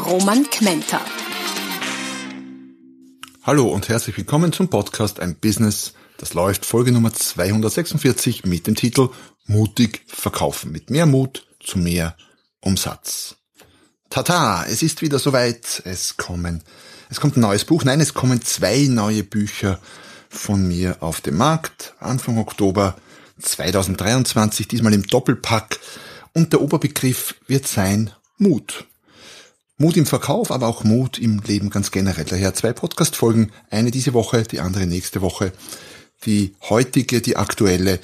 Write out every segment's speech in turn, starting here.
Roman Kmenter. Hallo und herzlich willkommen zum Podcast Ein Business, das läuft, Folge Nummer 246 mit dem Titel Mutig verkaufen. Mit mehr Mut zu mehr Umsatz. Tata, es ist wieder soweit. Es kommen, es kommt ein neues Buch. Nein, es kommen zwei neue Bücher von mir auf den Markt. Anfang Oktober 2023, diesmal im Doppelpack. Und der Oberbegriff wird sein Mut. Mut im Verkauf, aber auch Mut im Leben ganz generell. Daher zwei Podcast-Folgen, eine diese Woche, die andere nächste Woche. Die heutige, die aktuelle,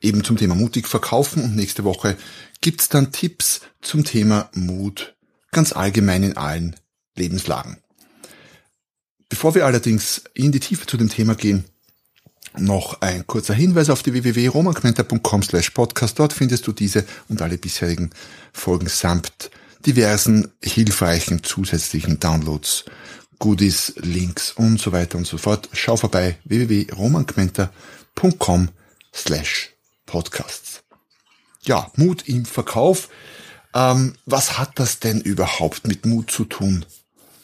eben zum Thema mutig verkaufen und nächste Woche gibt's dann Tipps zum Thema Mut ganz allgemein in allen Lebenslagen. Bevor wir allerdings in die Tiefe zu dem Thema gehen, noch ein kurzer Hinweis auf die www.romanquenter.com slash podcast. Dort findest du diese und alle bisherigen Folgen samt diversen hilfreichen zusätzlichen Downloads, Goodies, Links und so weiter und so fort. Schau vorbei www.romanquenter.com slash podcasts. Ja, Mut im Verkauf. Ähm, was hat das denn überhaupt mit Mut zu tun?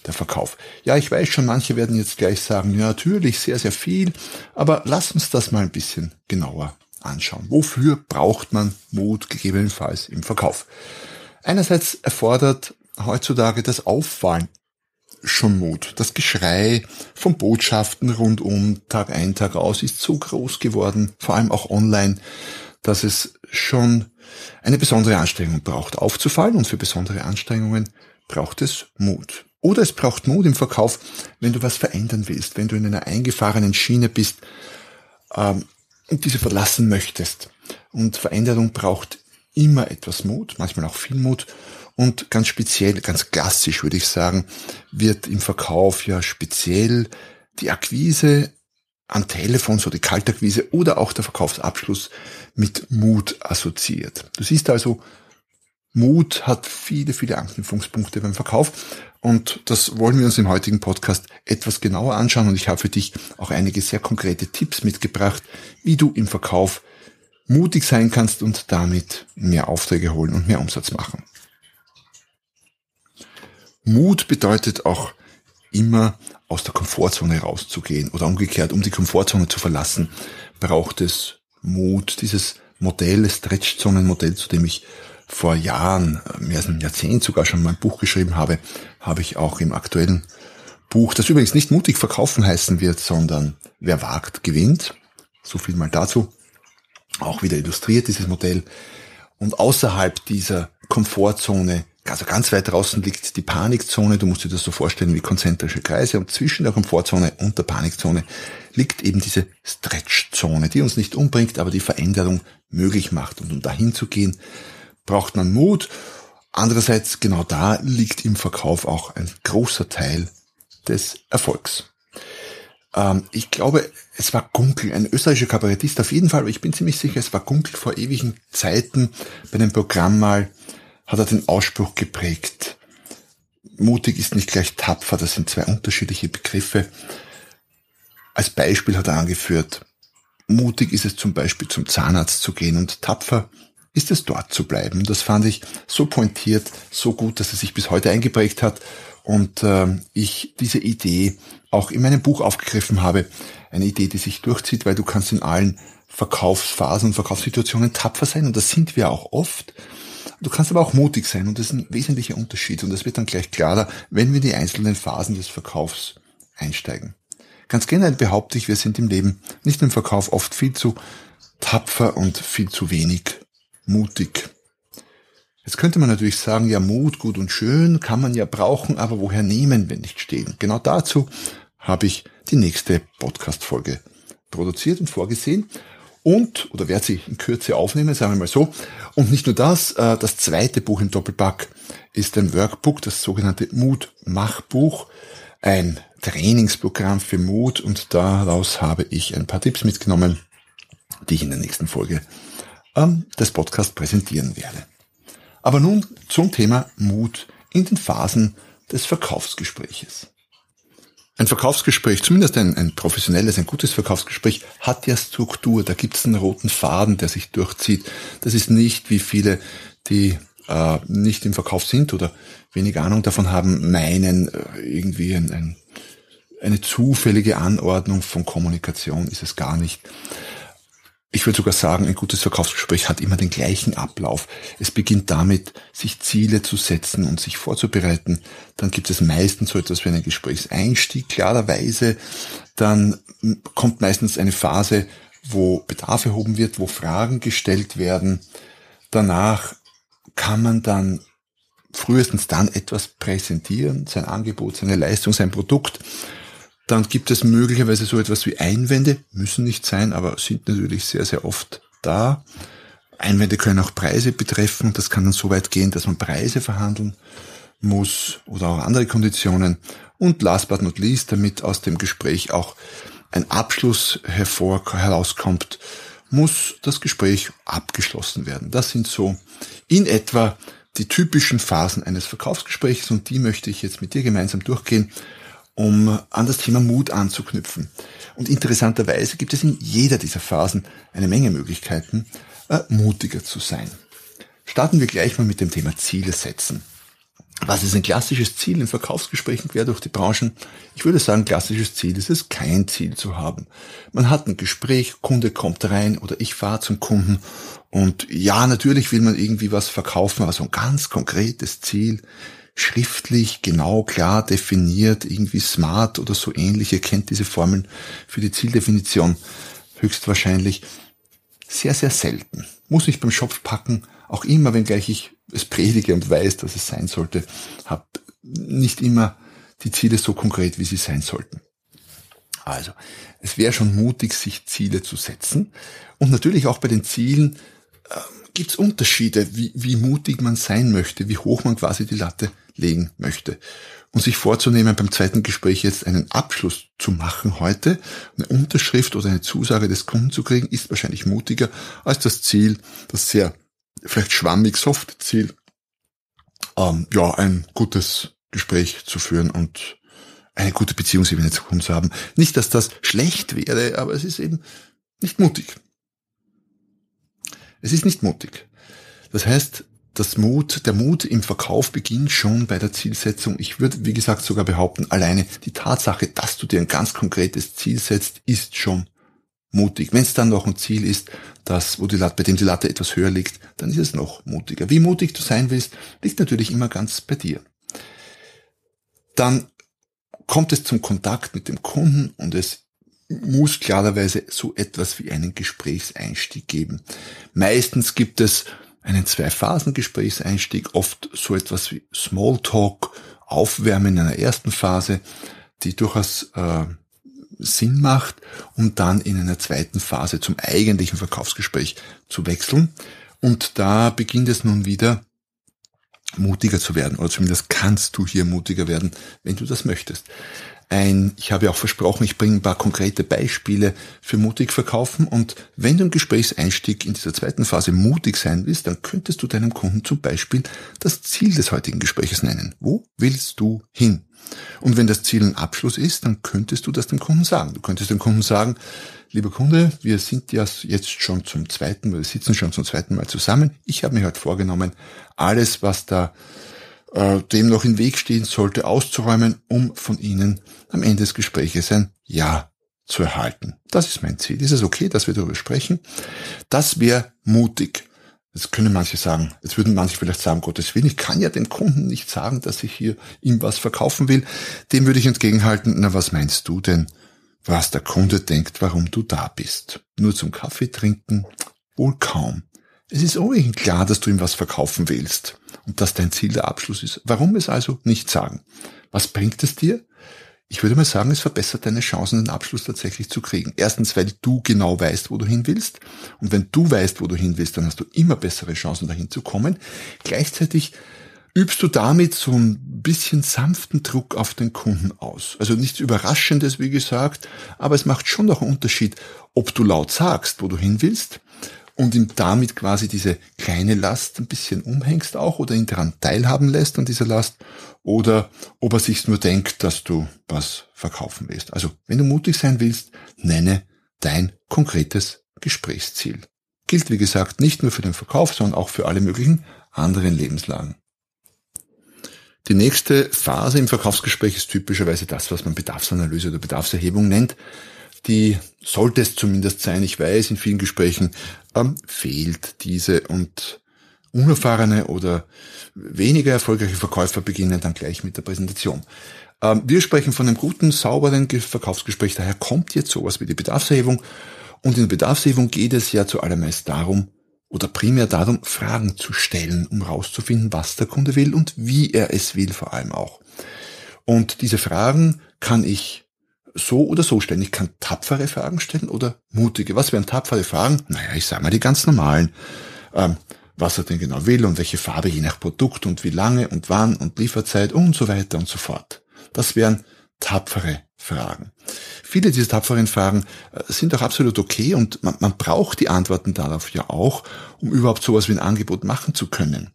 Der Verkauf. Ja, ich weiß schon, manche werden jetzt gleich sagen, ja, natürlich sehr, sehr viel, aber lass uns das mal ein bisschen genauer anschauen. Wofür braucht man Mut gegebenenfalls im Verkauf? Einerseits erfordert heutzutage das Auffallen schon Mut. Das Geschrei von Botschaften rundum Tag ein, Tag aus ist so groß geworden, vor allem auch online, dass es schon eine besondere Anstrengung braucht, aufzufallen und für besondere Anstrengungen braucht es Mut. Oder es braucht Mut im Verkauf, wenn du was verändern willst, wenn du in einer eingefahrenen Schiene bist ähm, und diese verlassen möchtest. Und Veränderung braucht immer etwas Mut, manchmal auch viel Mut. Und ganz speziell, ganz klassisch würde ich sagen, wird im Verkauf ja speziell die Akquise am Telefon, so die Kaltakquise oder auch der Verkaufsabschluss mit Mut assoziiert. Du siehst also, Mut hat viele, viele Anknüpfungspunkte beim Verkauf und das wollen wir uns im heutigen Podcast etwas genauer anschauen und ich habe für dich auch einige sehr konkrete Tipps mitgebracht, wie du im Verkauf mutig sein kannst und damit mehr Aufträge holen und mehr Umsatz machen. Mut bedeutet auch immer aus der Komfortzone rauszugehen oder umgekehrt, um die Komfortzone zu verlassen, braucht es Mut. Dieses Modell, das Stretchzonen-Modell, zu dem ich vor Jahren, mehr als ein Jahrzehnt sogar schon mal ein Buch geschrieben habe, habe ich auch im aktuellen Buch, das übrigens nicht mutig verkaufen heißen wird, sondern wer wagt, gewinnt. So viel mal dazu. Auch wieder illustriert dieses Modell. Und außerhalb dieser Komfortzone also ganz weit draußen liegt die Panikzone. Du musst dir das so vorstellen wie konzentrische Kreise. Und zwischen der Komfortzone und der Panikzone liegt eben diese Stretchzone, die uns nicht umbringt, aber die Veränderung möglich macht. Und um dahin zu gehen, braucht man Mut. Andererseits, genau da liegt im Verkauf auch ein großer Teil des Erfolgs. Ähm, ich glaube, es war Gunkel, ein österreichischer Kabarettist auf jeden Fall, aber ich bin ziemlich sicher, es war Gunkel vor ewigen Zeiten bei dem Programm mal hat er den Ausspruch geprägt. Mutig ist nicht gleich tapfer, das sind zwei unterschiedliche Begriffe. Als Beispiel hat er angeführt, mutig ist es zum Beispiel zum Zahnarzt zu gehen und tapfer ist es dort zu bleiben. Das fand ich so pointiert, so gut, dass es sich bis heute eingeprägt hat und äh, ich diese Idee auch in meinem Buch aufgegriffen habe. Eine Idee, die sich durchzieht, weil du kannst in allen Verkaufsphasen und Verkaufssituationen tapfer sein und das sind wir auch oft. Du kannst aber auch mutig sein und das ist ein wesentlicher Unterschied und das wird dann gleich klarer, wenn wir in die einzelnen Phasen des Verkaufs einsteigen. Ganz generell behaupte ich, wir sind im Leben, nicht im Verkauf, oft viel zu tapfer und viel zu wenig mutig. Jetzt könnte man natürlich sagen, ja, Mut, gut und schön, kann man ja brauchen, aber woher nehmen, wenn nicht stehen? Genau dazu habe ich die nächste Podcast-Folge produziert und vorgesehen. Und, oder werde sie in Kürze aufnehmen, sagen wir mal so. Und nicht nur das, äh, das zweite Buch im Doppelpack ist ein Workbook, das sogenannte Mut-Mach-Buch, ein Trainingsprogramm für Mut und daraus habe ich ein paar Tipps mitgenommen, die ich in der nächsten Folge ähm, des Podcasts präsentieren werde. Aber nun zum Thema Mut in den Phasen des Verkaufsgespräches. Ein Verkaufsgespräch, zumindest ein, ein professionelles, ein gutes Verkaufsgespräch, hat ja Struktur. Da gibt es einen roten Faden, der sich durchzieht. Das ist nicht, wie viele, die äh, nicht im Verkauf sind oder wenig Ahnung davon haben, meinen, äh, irgendwie ein, ein, eine zufällige Anordnung von Kommunikation ist es gar nicht. Ich würde sogar sagen, ein gutes Verkaufsgespräch hat immer den gleichen Ablauf. Es beginnt damit, sich Ziele zu setzen und sich vorzubereiten. Dann gibt es meistens so etwas wie einen Gesprächseinstieg, klarerweise. Dann kommt meistens eine Phase, wo Bedarf erhoben wird, wo Fragen gestellt werden. Danach kann man dann frühestens dann etwas präsentieren, sein Angebot, seine Leistung, sein Produkt. Dann gibt es möglicherweise so etwas wie Einwände, müssen nicht sein, aber sind natürlich sehr, sehr oft da. Einwände können auch Preise betreffen. Das kann dann so weit gehen, dass man Preise verhandeln muss oder auch andere Konditionen. Und last but not least, damit aus dem Gespräch auch ein Abschluss hervor, herauskommt, muss das Gespräch abgeschlossen werden. Das sind so in etwa die typischen Phasen eines Verkaufsgesprächs und die möchte ich jetzt mit dir gemeinsam durchgehen um an das Thema Mut anzuknüpfen. Und interessanterweise gibt es in jeder dieser Phasen eine Menge Möglichkeiten, äh, mutiger zu sein. Starten wir gleich mal mit dem Thema Ziele setzen. Was ist ein klassisches Ziel in Verkaufsgesprächen quer durch die Branchen? Ich würde sagen, klassisches Ziel ist es, kein Ziel zu haben. Man hat ein Gespräch, Kunde kommt rein oder ich fahre zum Kunden und ja, natürlich will man irgendwie was verkaufen, aber so ein ganz konkretes Ziel schriftlich, genau, klar definiert, irgendwie smart oder so ähnlich. Ihr kennt diese Formeln für die Zieldefinition höchstwahrscheinlich. Sehr, sehr selten. Muss ich beim Schopf packen, auch immer, wenngleich ich es predige und weiß, dass es sein sollte, habe nicht immer die Ziele so konkret, wie sie sein sollten. Also, es wäre schon mutig, sich Ziele zu setzen. Und natürlich auch bei den Zielen äh, gibt es Unterschiede, wie, wie mutig man sein möchte, wie hoch man quasi die Latte legen möchte. Und sich vorzunehmen, beim zweiten Gespräch jetzt einen Abschluss zu machen heute, eine Unterschrift oder eine Zusage des Kunden zu kriegen, ist wahrscheinlich mutiger als das Ziel, das sehr vielleicht schwammig soft Ziel, ähm, ja, ein gutes Gespräch zu führen und eine gute Beziehungsebene zu Kunden zu haben. Nicht, dass das schlecht wäre, aber es ist eben nicht mutig. Es ist nicht mutig. Das heißt, das Mut, der Mut im Verkauf beginnt schon bei der Zielsetzung. Ich würde, wie gesagt, sogar behaupten, alleine die Tatsache, dass du dir ein ganz konkretes Ziel setzt, ist schon mutig. Wenn es dann noch ein Ziel ist, das, wo die Latte, bei dem die Latte etwas höher liegt, dann ist es noch mutiger. Wie mutig du sein willst, liegt natürlich immer ganz bei dir. Dann kommt es zum Kontakt mit dem Kunden und es muss klarerweise so etwas wie einen Gesprächseinstieg geben. Meistens gibt es einen Zwei-Phasen-Gesprächseinstieg, oft so etwas wie Smalltalk, Aufwärmen in einer ersten Phase, die durchaus äh, Sinn macht, um dann in einer zweiten Phase zum eigentlichen Verkaufsgespräch zu wechseln. Und da beginnt es nun wieder mutiger zu werden, oder zumindest kannst du hier mutiger werden, wenn du das möchtest ein, ich habe ja auch versprochen, ich bringe ein paar konkrete Beispiele für mutig verkaufen und wenn du im Gesprächseinstieg in dieser zweiten Phase mutig sein willst, dann könntest du deinem Kunden zum Beispiel das Ziel des heutigen Gespräches nennen. Wo willst du hin? Und wenn das Ziel ein Abschluss ist, dann könntest du das dem Kunden sagen. Du könntest dem Kunden sagen, lieber Kunde, wir sind ja jetzt schon zum zweiten, wir sitzen schon zum zweiten Mal zusammen. Ich habe mir heute vorgenommen, alles, was da äh, dem noch im Weg stehen sollte, auszuräumen, um von Ihnen am Ende des Gesprächs ein Ja zu erhalten. Das ist mein Ziel. Ist es okay, dass wir darüber sprechen? Das wäre mutig. Jetzt können manche sagen, jetzt würden manche vielleicht sagen, Gottes Willen, ich kann ja dem Kunden nicht sagen, dass ich hier ihm was verkaufen will. Dem würde ich entgegenhalten, na was meinst du denn, was der Kunde denkt, warum du da bist? Nur zum Kaffee trinken? Wohl kaum. Es ist ohnehin klar, dass du ihm was verkaufen willst und dass dein Ziel der Abschluss ist. Warum es also nicht sagen? Was bringt es dir? Ich würde mal sagen, es verbessert deine Chancen, den Abschluss tatsächlich zu kriegen. Erstens, weil du genau weißt, wo du hin willst. Und wenn du weißt, wo du hin willst, dann hast du immer bessere Chancen, dahin zu kommen. Gleichzeitig übst du damit so ein bisschen sanften Druck auf den Kunden aus. Also nichts Überraschendes, wie gesagt, aber es macht schon noch einen Unterschied, ob du laut sagst, wo du hin willst und ihm damit quasi diese kleine Last ein bisschen umhängst auch oder ihn daran teilhaben lässt an dieser Last oder ob er sich nur denkt, dass du was verkaufen willst. Also wenn du mutig sein willst, nenne dein konkretes Gesprächsziel. Gilt wie gesagt nicht nur für den Verkauf, sondern auch für alle möglichen anderen Lebenslagen. Die nächste Phase im Verkaufsgespräch ist typischerweise das, was man Bedarfsanalyse oder Bedarfserhebung nennt die sollte es zumindest sein. Ich weiß, in vielen Gesprächen ähm, fehlt diese und unerfahrene oder weniger erfolgreiche Verkäufer beginnen dann gleich mit der Präsentation. Ähm, wir sprechen von einem guten, sauberen Verkaufsgespräch. Daher kommt jetzt sowas wie die Bedarfserhebung. Und in der Bedarfserhebung geht es ja zuallermeist darum, oder primär darum, Fragen zu stellen, um herauszufinden, was der Kunde will und wie er es will vor allem auch. Und diese Fragen kann ich so oder so stellen. Ich kann tapfere Fragen stellen oder mutige. Was wären tapfere Fragen? Naja, ich sage mal die ganz normalen. Ähm, was er denn genau will und welche Farbe je nach Produkt und wie lange und wann und Lieferzeit und so weiter und so fort. Das wären tapfere Fragen. Viele dieser tapferen Fragen äh, sind auch absolut okay und man, man braucht die Antworten darauf ja auch, um überhaupt sowas wie ein Angebot machen zu können.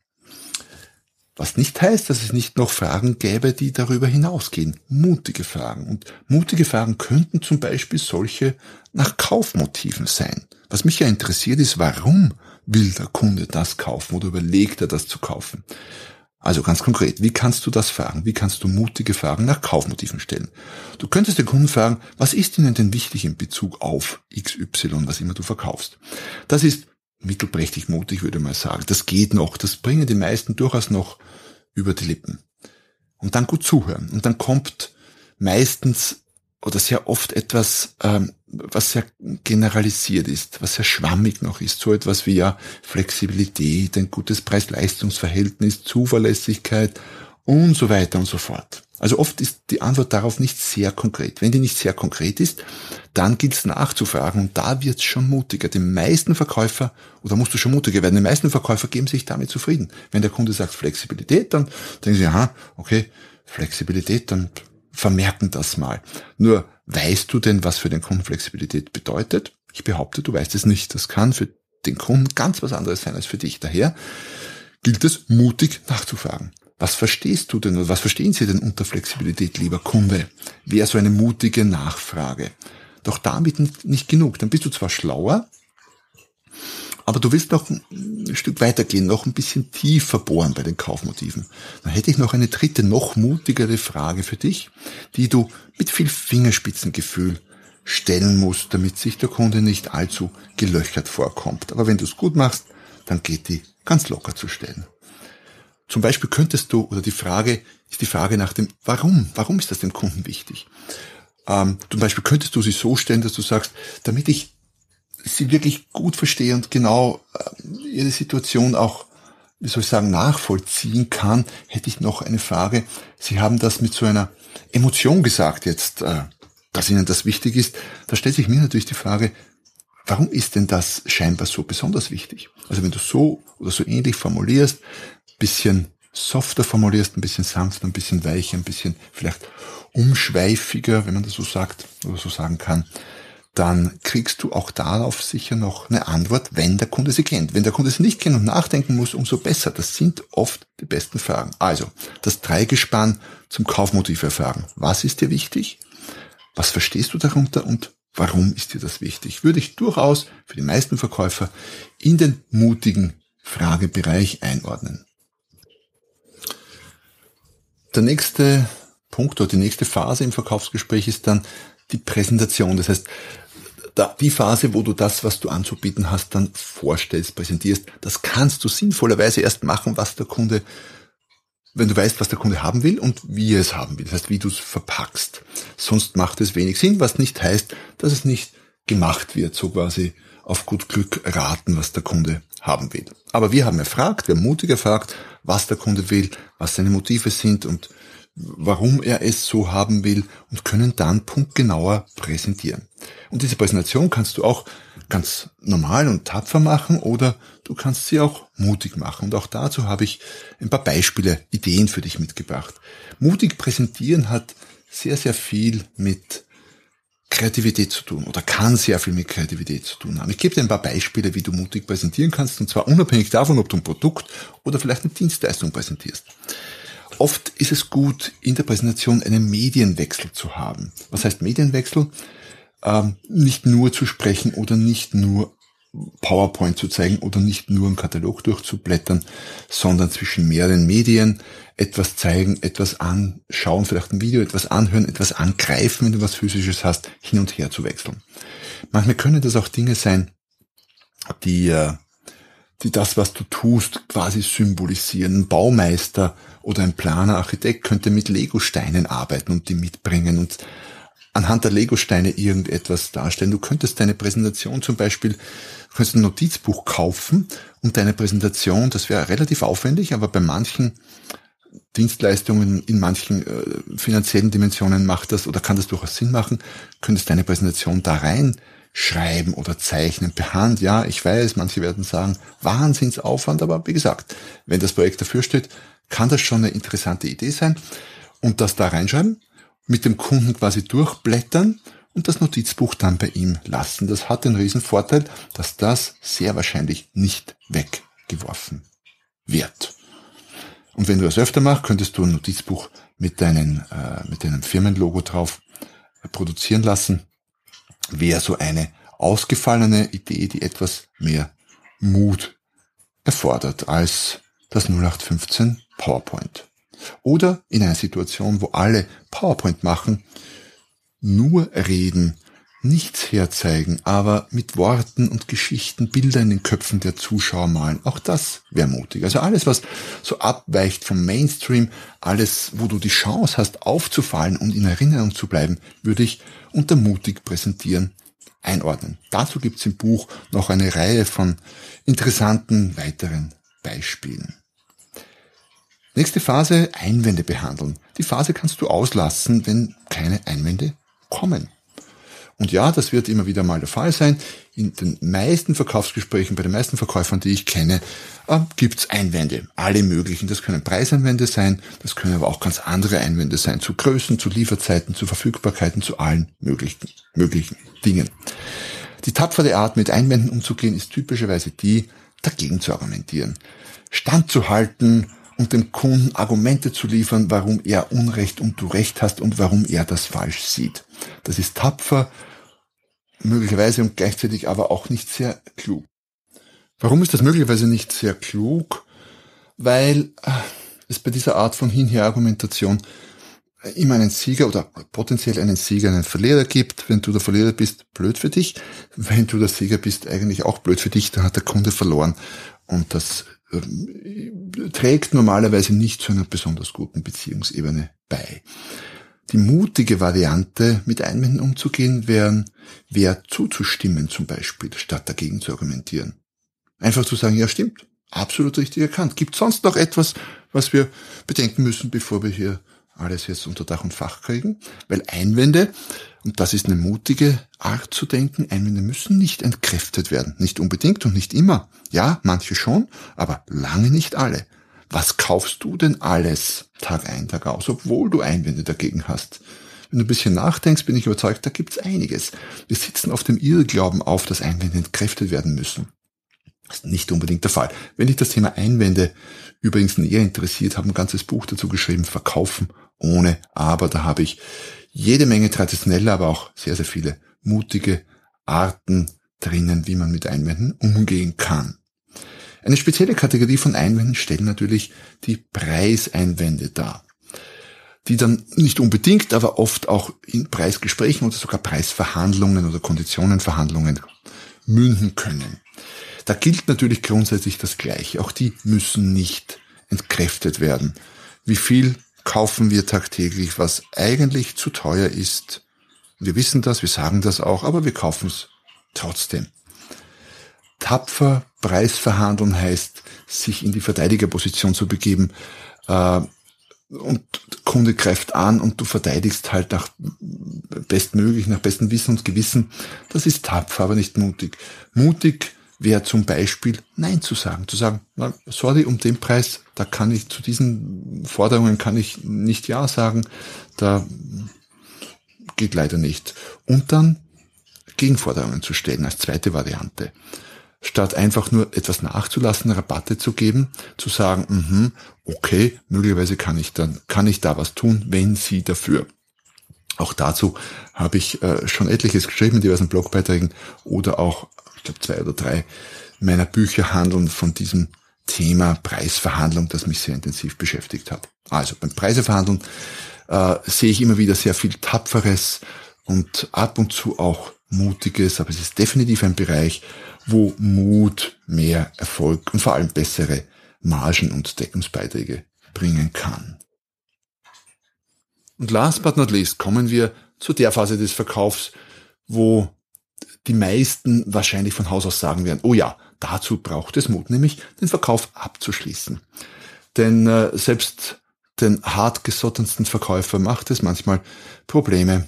Was nicht heißt, dass es nicht noch Fragen gäbe, die darüber hinausgehen. Mutige Fragen. Und mutige Fragen könnten zum Beispiel solche nach Kaufmotiven sein. Was mich ja interessiert ist, warum will der Kunde das kaufen oder überlegt er das zu kaufen? Also ganz konkret, wie kannst du das fragen? Wie kannst du mutige Fragen nach Kaufmotiven stellen? Du könntest den Kunden fragen, was ist ihnen denn wichtig in Bezug auf XY, was immer du verkaufst? Das ist mittelprächtig mutig, würde man sagen. Das geht noch. Das bringen die meisten durchaus noch über die Lippen. Und dann gut zuhören. Und dann kommt meistens oder sehr oft etwas, ähm, was sehr generalisiert ist, was sehr schwammig noch ist. So etwas wie ja Flexibilität, ein gutes Preis-Leistungs-Verhältnis, Zuverlässigkeit und so weiter und so fort. Also oft ist die Antwort darauf nicht sehr konkret. Wenn die nicht sehr konkret ist, dann gilt es nachzufragen und da wird es schon mutiger. Die meisten Verkäufer, oder musst du schon mutiger werden, die meisten Verkäufer geben sich damit zufrieden. Wenn der Kunde sagt Flexibilität, dann denken sie, aha, okay, Flexibilität, dann vermerken das mal. Nur, weißt du denn, was für den Kunden Flexibilität bedeutet? Ich behaupte, du weißt es nicht. Das kann für den Kunden ganz was anderes sein als für dich. Daher gilt es, mutig nachzufragen. Was verstehst du denn oder was verstehen Sie denn unter Flexibilität, lieber Kunde? Wäre so eine mutige Nachfrage. Doch damit nicht genug. Dann bist du zwar schlauer, aber du willst noch ein Stück weitergehen, noch ein bisschen tiefer bohren bei den Kaufmotiven. Dann hätte ich noch eine dritte, noch mutigere Frage für dich, die du mit viel Fingerspitzengefühl stellen musst, damit sich der Kunde nicht allzu gelöchert vorkommt. Aber wenn du es gut machst, dann geht die ganz locker zu stellen. Zum Beispiel könntest du, oder die Frage ist die Frage nach dem Warum. Warum ist das dem Kunden wichtig? Ähm, zum Beispiel könntest du sie so stellen, dass du sagst, damit ich sie wirklich gut verstehe und genau äh, ihre Situation auch, wie soll ich sagen, nachvollziehen kann, hätte ich noch eine Frage. Sie haben das mit so einer Emotion gesagt jetzt, äh, dass Ihnen das wichtig ist. Da stellt sich mir natürlich die Frage, warum ist denn das scheinbar so besonders wichtig? Also wenn du so oder so ähnlich formulierst, bisschen softer formulierst, ein bisschen sanfter, ein bisschen weicher, ein bisschen vielleicht umschweifiger, wenn man das so sagt oder so sagen kann, dann kriegst du auch darauf sicher noch eine Antwort, wenn der Kunde sie kennt. Wenn der Kunde sie nicht kennt und nachdenken muss, umso besser. Das sind oft die besten Fragen. Also, das Dreigespann zum Kaufmotiv erfragen. Was ist dir wichtig? Was verstehst du darunter und warum ist dir das wichtig? Würde ich durchaus für die meisten Verkäufer in den mutigen Fragebereich einordnen. Der nächste Punkt oder die nächste Phase im Verkaufsgespräch ist dann die Präsentation. Das heißt, die Phase, wo du das, was du anzubieten hast, dann vorstellst, präsentierst, das kannst du sinnvollerweise erst machen, was der Kunde, wenn du weißt, was der Kunde haben will und wie er es haben will. Das heißt, wie du es verpackst. Sonst macht es wenig Sinn, was nicht heißt, dass es nicht gemacht wird, so quasi auf gut Glück raten, was der Kunde haben will. Aber wir haben erfragt, wir haben mutig erfragt, was der Kunde will, was seine Motive sind und warum er es so haben will und können dann punktgenauer präsentieren. Und diese Präsentation kannst du auch ganz normal und tapfer machen oder du kannst sie auch mutig machen. Und auch dazu habe ich ein paar Beispiele, Ideen für dich mitgebracht. Mutig präsentieren hat sehr, sehr viel mit Kreativität zu tun oder kann sehr viel mit Kreativität zu tun haben. Ich gebe dir ein paar Beispiele, wie du mutig präsentieren kannst und zwar unabhängig davon, ob du ein Produkt oder vielleicht eine Dienstleistung präsentierst. Oft ist es gut, in der Präsentation einen Medienwechsel zu haben. Was heißt Medienwechsel? Ähm, nicht nur zu sprechen oder nicht nur PowerPoint zu zeigen oder nicht nur einen Katalog durchzublättern, sondern zwischen mehreren Medien etwas zeigen, etwas anschauen, vielleicht ein Video, etwas anhören, etwas angreifen, wenn du was Physisches hast, hin und her zu wechseln. Manchmal können das auch Dinge sein, die, äh, die das, was du tust, quasi symbolisieren. Ein Baumeister oder ein Planer, Architekt könnte mit Lego-Steinen arbeiten und die mitbringen und anhand der Lego-Steine irgendetwas darstellen. Du könntest deine Präsentation zum Beispiel, du könntest ein Notizbuch kaufen und deine Präsentation, das wäre relativ aufwendig, aber bei manchen Dienstleistungen in manchen äh, finanziellen Dimensionen macht das oder kann das durchaus Sinn machen, könntest deine Präsentation da rein schreiben oder zeichnen per Hand. Ja, ich weiß, manche werden sagen, Wahnsinnsaufwand, aber wie gesagt, wenn das Projekt dafür steht, kann das schon eine interessante Idee sein und das da reinschreiben, mit dem Kunden quasi durchblättern und das Notizbuch dann bei ihm lassen. Das hat den riesen Vorteil, dass das sehr wahrscheinlich nicht weggeworfen wird. Und wenn du das öfter machst, könntest du ein Notizbuch mit, deinen, äh, mit deinem Firmenlogo drauf äh, produzieren lassen. Wäre so eine ausgefallene Idee, die etwas mehr Mut erfordert als das 0815 PowerPoint. Oder in einer Situation, wo alle PowerPoint machen, nur reden nichts herzeigen, aber mit Worten und Geschichten Bilder in den Köpfen der Zuschauer malen. Auch das wäre mutig. Also alles, was so abweicht vom Mainstream, alles, wo du die Chance hast, aufzufallen und in Erinnerung zu bleiben, würde ich unter mutig präsentieren einordnen. Dazu gibt's im Buch noch eine Reihe von interessanten weiteren Beispielen. Nächste Phase, Einwände behandeln. Die Phase kannst du auslassen, wenn keine Einwände kommen. Und ja, das wird immer wieder mal der Fall sein. In den meisten Verkaufsgesprächen, bei den meisten Verkäufern, die ich kenne, äh, gibt's Einwände. Alle möglichen. Das können Preiseinwände sein, das können aber auch ganz andere Einwände sein. Zu Größen, zu Lieferzeiten, zu Verfügbarkeiten, zu allen möglichen, möglichen Dingen. Die tapfere Art, mit Einwänden umzugehen, ist typischerweise die, dagegen zu argumentieren. Standzuhalten und dem Kunden Argumente zu liefern, warum er Unrecht und du Recht hast und warum er das falsch sieht. Das ist tapfer, möglicherweise und gleichzeitig aber auch nicht sehr klug. Warum ist das möglicherweise nicht sehr klug? Weil äh, es bei dieser Art von Hinher-Argumentation immer einen Sieger oder potenziell einen Sieger, einen Verlierer gibt. Wenn du der Verlierer bist, blöd für dich. Wenn du der Sieger bist, eigentlich auch blöd für dich, dann hat der Kunde verloren. Und das äh, trägt normalerweise nicht zu einer besonders guten Beziehungsebene bei. Die mutige Variante, mit Einwänden umzugehen, wären, wäre zuzustimmen zum Beispiel, statt dagegen zu argumentieren. Einfach zu sagen, ja stimmt, absolut richtig erkannt. Gibt sonst noch etwas, was wir bedenken müssen, bevor wir hier alles jetzt unter Dach und Fach kriegen? Weil Einwände, und das ist eine mutige Art zu denken, Einwände müssen nicht entkräftet werden. Nicht unbedingt und nicht immer. Ja, manche schon, aber lange nicht alle. Was kaufst du denn alles Tag ein, Tag aus, obwohl du Einwände dagegen hast? Wenn du ein bisschen nachdenkst, bin ich überzeugt, da gibt's einiges. Wir sitzen auf dem Irrglauben auf, dass Einwände entkräftet werden müssen. Das ist nicht unbedingt der Fall. Wenn dich das Thema Einwände übrigens näher interessiert, habe ein ganzes Buch dazu geschrieben, Verkaufen ohne Aber. Da habe ich jede Menge traditionelle, aber auch sehr, sehr viele mutige Arten drinnen, wie man mit Einwänden umgehen kann. Eine spezielle Kategorie von Einwänden stellen natürlich die Preiseinwände dar, die dann nicht unbedingt, aber oft auch in Preisgesprächen oder sogar Preisverhandlungen oder Konditionenverhandlungen münden können. Da gilt natürlich grundsätzlich das Gleiche. Auch die müssen nicht entkräftet werden. Wie viel kaufen wir tagtäglich, was eigentlich zu teuer ist? Wir wissen das, wir sagen das auch, aber wir kaufen es trotzdem. Tapfer Preisverhandeln heißt, sich in die Verteidigerposition zu begeben, äh, und Kunde greift an und du verteidigst halt nach bestmöglich, nach bestem Wissen und Gewissen. Das ist tapfer, aber nicht mutig. Mutig wäre zum Beispiel Nein zu sagen, zu sagen, sorry, um den Preis, da kann ich zu diesen Forderungen kann ich nicht Ja sagen, da geht leider nicht. Und dann Gegenforderungen zu stellen als zweite Variante statt einfach nur etwas nachzulassen, Rabatte zu geben, zu sagen, mh, okay, möglicherweise kann ich dann, kann ich da was tun, wenn Sie dafür. Auch dazu habe ich äh, schon etliches geschrieben in diversen Blogbeiträgen oder auch, glaube, zwei oder drei meiner Bücher handeln von diesem Thema Preisverhandlung, das mich sehr intensiv beschäftigt hat. Also beim Preiseverhandeln äh, sehe ich immer wieder sehr viel Tapferes und ab und zu auch Mutiges, aber es ist definitiv ein Bereich, wo Mut mehr Erfolg und vor allem bessere Margen und Deckungsbeiträge bringen kann. Und last but not least kommen wir zu der Phase des Verkaufs, wo die meisten wahrscheinlich von Haus aus sagen werden, oh ja, dazu braucht es Mut, nämlich den Verkauf abzuschließen. Denn äh, selbst den hartgesottensten Verkäufer macht es manchmal Probleme,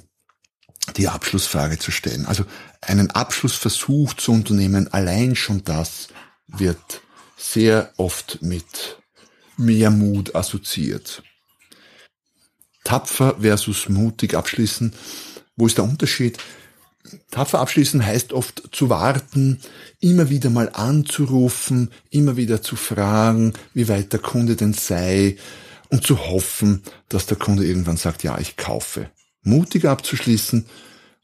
die Abschlussfrage zu stellen. Also einen Abschlussversuch zu unternehmen, allein schon das wird sehr oft mit mehr Mut assoziiert. Tapfer versus mutig abschließen. Wo ist der Unterschied? Tapfer abschließen heißt oft zu warten, immer wieder mal anzurufen, immer wieder zu fragen, wie weit der Kunde denn sei und zu hoffen, dass der Kunde irgendwann sagt, ja, ich kaufe mutig abzuschließen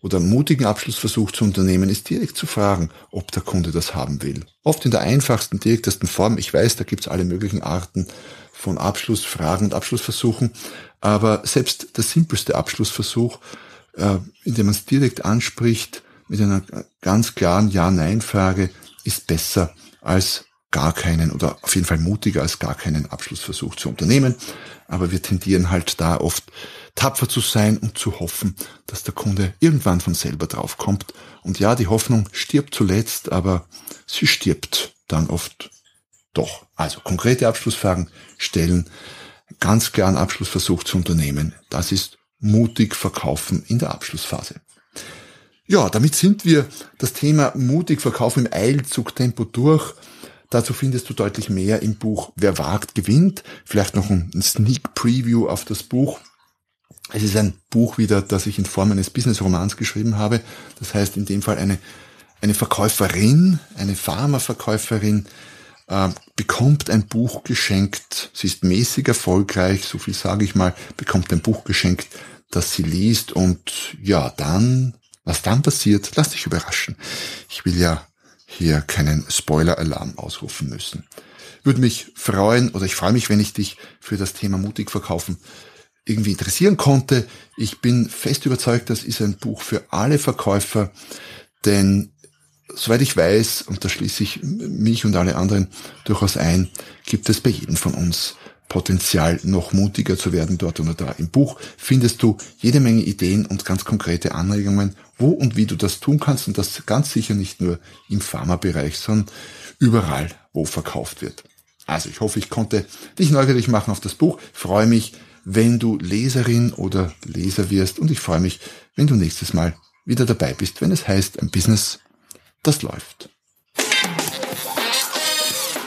oder mutigen Abschlussversuch zu unternehmen, ist direkt zu fragen, ob der Kunde das haben will. Oft in der einfachsten, direktesten Form. Ich weiß, da gibt's alle möglichen Arten von Abschlussfragen und Abschlussversuchen, aber selbst der simpelste Abschlussversuch, äh, indem man es direkt anspricht, mit einer ganz klaren Ja-Nein-Frage, ist besser als gar keinen oder auf jeden Fall mutiger als gar keinen Abschlussversuch zu unternehmen. Aber wir tendieren halt da oft tapfer zu sein und zu hoffen, dass der Kunde irgendwann von selber draufkommt. Und ja, die Hoffnung stirbt zuletzt, aber sie stirbt dann oft doch. Also konkrete Abschlussfragen stellen, ganz klar einen Abschlussversuch zu unternehmen. Das ist mutig verkaufen in der Abschlussphase. Ja, damit sind wir das Thema mutig verkaufen im Eilzugtempo durch. Dazu findest du deutlich mehr im Buch Wer wagt, gewinnt. Vielleicht noch ein Sneak Preview auf das Buch. Es ist ein Buch wieder, das ich in Form eines Business-Romans geschrieben habe. Das heißt in dem Fall eine, eine Verkäuferin, eine Pharmaverkäuferin, äh, bekommt ein Buch geschenkt. Sie ist mäßig erfolgreich, so viel sage ich mal, bekommt ein Buch geschenkt, das sie liest und ja, dann, was dann passiert, lass dich überraschen. Ich will ja hier keinen Spoiler-Alarm ausrufen müssen. Würde mich freuen oder ich freue mich, wenn ich dich für das Thema mutig verkaufen irgendwie interessieren konnte. Ich bin fest überzeugt, das ist ein Buch für alle Verkäufer, denn soweit ich weiß, und da schließe ich mich und alle anderen durchaus ein, gibt es bei jedem von uns Potenzial, noch mutiger zu werden dort oder da. Im Buch findest du jede Menge Ideen und ganz konkrete Anregungen, wo und wie du das tun kannst und das ganz sicher nicht nur im Pharmabereich, sondern überall, wo verkauft wird. Also ich hoffe, ich konnte dich neugierig machen auf das Buch. Ich freue mich, wenn du Leserin oder Leser wirst und ich freue mich, wenn du nächstes Mal wieder dabei bist, wenn es heißt, ein Business, das läuft.